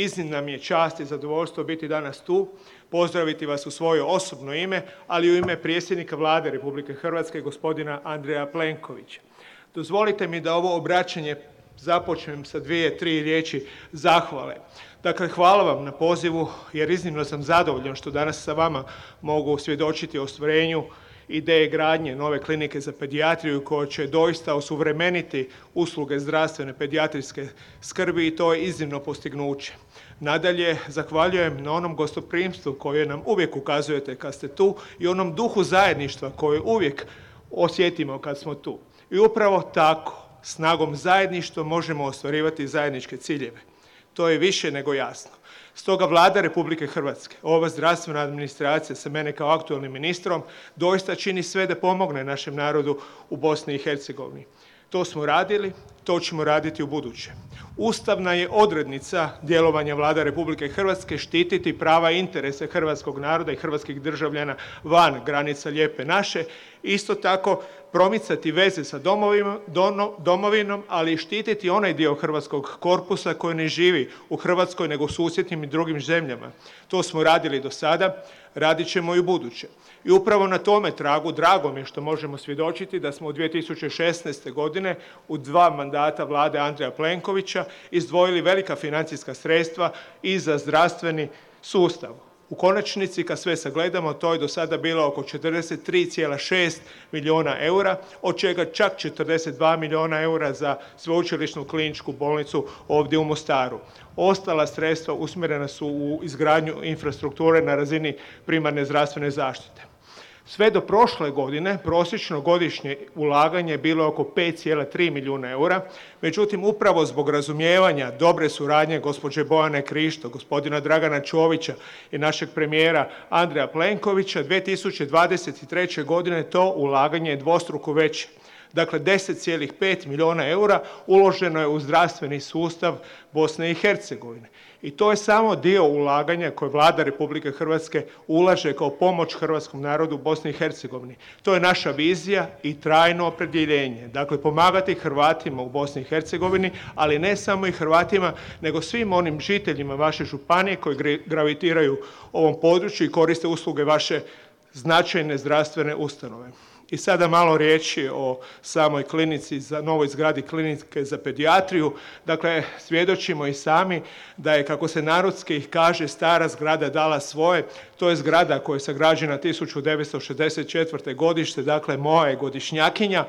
Iznimna mi je čast i zadovoljstvo biti danas tu, pozdraviti vas u svoje osobno ime, ali i u ime predsjednika Vlade RH gospodina Andreja Plenkovića. Dozvolite mi da ovo obraćanje započnem sa dvije, tri riječi zahvale. Dakle, hvala vam na pozivu jer iznimno sam zadovoljan što danas sa vama mogu svjedočiti o ostvarenju ideje gradnje nove klinike za pedijatriju koja će doista osuvremeniti usluge zdravstvene pedijatrijske skrbi i to je iznimno postignuće. Nadalje, zahvaljujem na onom gostoprimstvu koje nam uvijek ukazujete kad ste tu i onom duhu zajedništva koje uvijek osjetimo kad smo tu. I upravo tako, snagom zajedništva možemo ostvarivati zajedničke ciljeve. To je više nego jasno. Stoga Vlada RH, ova zdravstvena administracija sa mene kao aktualnim ministrom doista čini sve da pomogne našem narodu u Bosni i Hercegovini. To smo radili, to ćemo raditi ubuduće. Ustavna je odrednica djelovanja Vlade RH štititi prava i interese hrvatskog naroda i hrvatskih državljana van granica lijepe naše, isto tako promicati veze sa domovinom, ali i štititi onaj dio hrvatskog korpusa koji ne živi u Hrvatskoj nego u susjednim i drugim zemljama. To smo radili do sada, radit ćemo i ubuduće. I upravo na tome tragu drago mi je što možemo svjedočiti da smo u 2016. godine u dva mandata Vlade Andreja Plenkovića izdvojili velika financijska sredstva i za zdravstveni sustav. U konačnici kad sve sagledamo to je do sada bilo oko 43,6 milijuna eura od čega čak 42 milijuna eura za Sveučilišnu kliničku bolnicu ovdje u Mostaru. Ostala sredstva usmjerena su u izgradnju infrastrukture na razini primarne zdravstvene zaštite. Sve do prošle godine prosječno godišnje ulaganje je bilo oko 5,3 milijuna eura, međutim upravo zbog razumijevanja dobre suradnje gospođe Bojane Krišto, gospodina Dragana Čovića i našeg premijera Andreja Plenkovića 2023. godine to ulaganje je dvostruko veće. Dakle, 10,5 milijuna eura uloženo je u zdravstveni sustav Bosne i Hercegovine. I to je samo dio ulaganja koje Vlada Republike Hrvatske ulaže kao pomoć hrvatskom narodu u Bosni i Hercegovini. To je naša vizija i trajno opredjeljenje. Dakle, pomagati Hrvatima u Bosni i Hercegovini, ali ne samo i Hrvatima, nego svim onim žiteljima vaše županije koji gravitiraju ovom području i koriste usluge vaše značajne zdravstvene ustanove. I sada malo riječi o samoj klinici, za novoj zgradi klinike za pedijatriju. Dakle, svjedočimo i sami da je kako se narodski kaže stara zgrada dala svoje. To je zgrada koja je sagrađena 1964. godište, dakle moja je godišnjakinja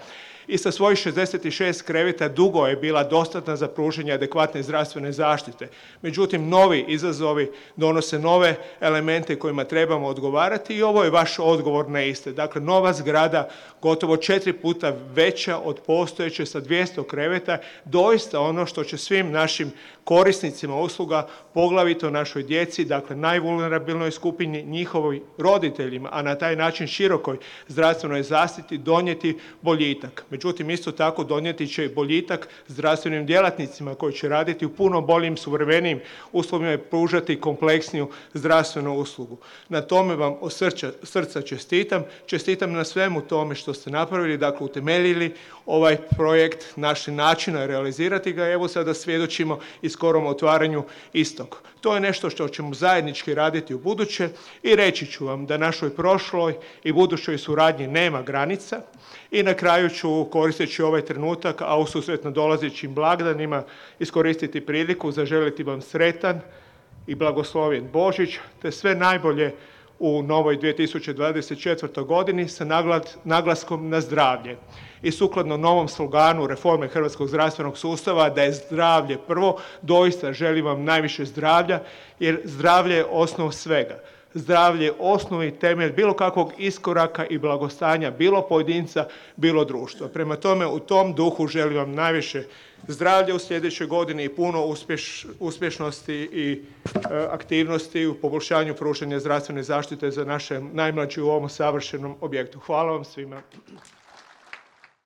i sa svojih 66 kreveta dugo je bila dostatna za pružanje adekvatne zdravstvene zaštite. Međutim, novi izazovi donose nove elemente kojima trebamo odgovarati i ovo je vaš odgovor na iste. Dakle, nova zgrada gotovo četiri puta veća od postojeće sa 200 kreveta, doista ono što će svim našim korisnicima usluga, poglavito našoj djeci, dakle najvulnerabilnoj skupini, njihovim roditeljima, a na taj način širokoj zdravstvenoj zaštiti donijeti boljitak. Međutim, isto tako donijeti će i boljitak zdravstvenim djelatnicima koji će raditi u puno boljim, suvremenijim uslovima i pružati kompleksniju zdravstvenu uslugu. Na tome vam od srca čestitam. Čestitam na svemu tome što ste napravili, dakle utemeljili ovaj projekt, našli načina realizirati ga. Evo sada svjedočimo i skorom otvaranju istog. To je nešto što ćemo zajednički raditi ubuduće i reći ću vam da našoj prošloj i budućoj suradnji nema granica i na kraju ću koristeći ovaj trenutak, a ususret nadolazećim blagdanima iskoristiti priliku zaželiti vam sretan i blagoslovljen Božić te sve najbolje u novoj 2024. godini sa naglaskom na zdravlje i sukladno novom sloganu reforme hrvatskog zdravstvenog sustava da je zdravlje prvo, doista želim vam najviše zdravlja jer zdravlje je osnov svega. Zdravlje je osnovni temelj bilo kakvog iskoraka i blagostanja bilo pojedinca, bilo društva. Prema tome, u tom duhu želim vam najviše zdravlja u sljedećoj godini i puno uspješnosti i e, aktivnosti u poboljšanju pružanja zdravstvene zaštite za naše najmlađe u ovom savršenom objektu. Hvala vam svima.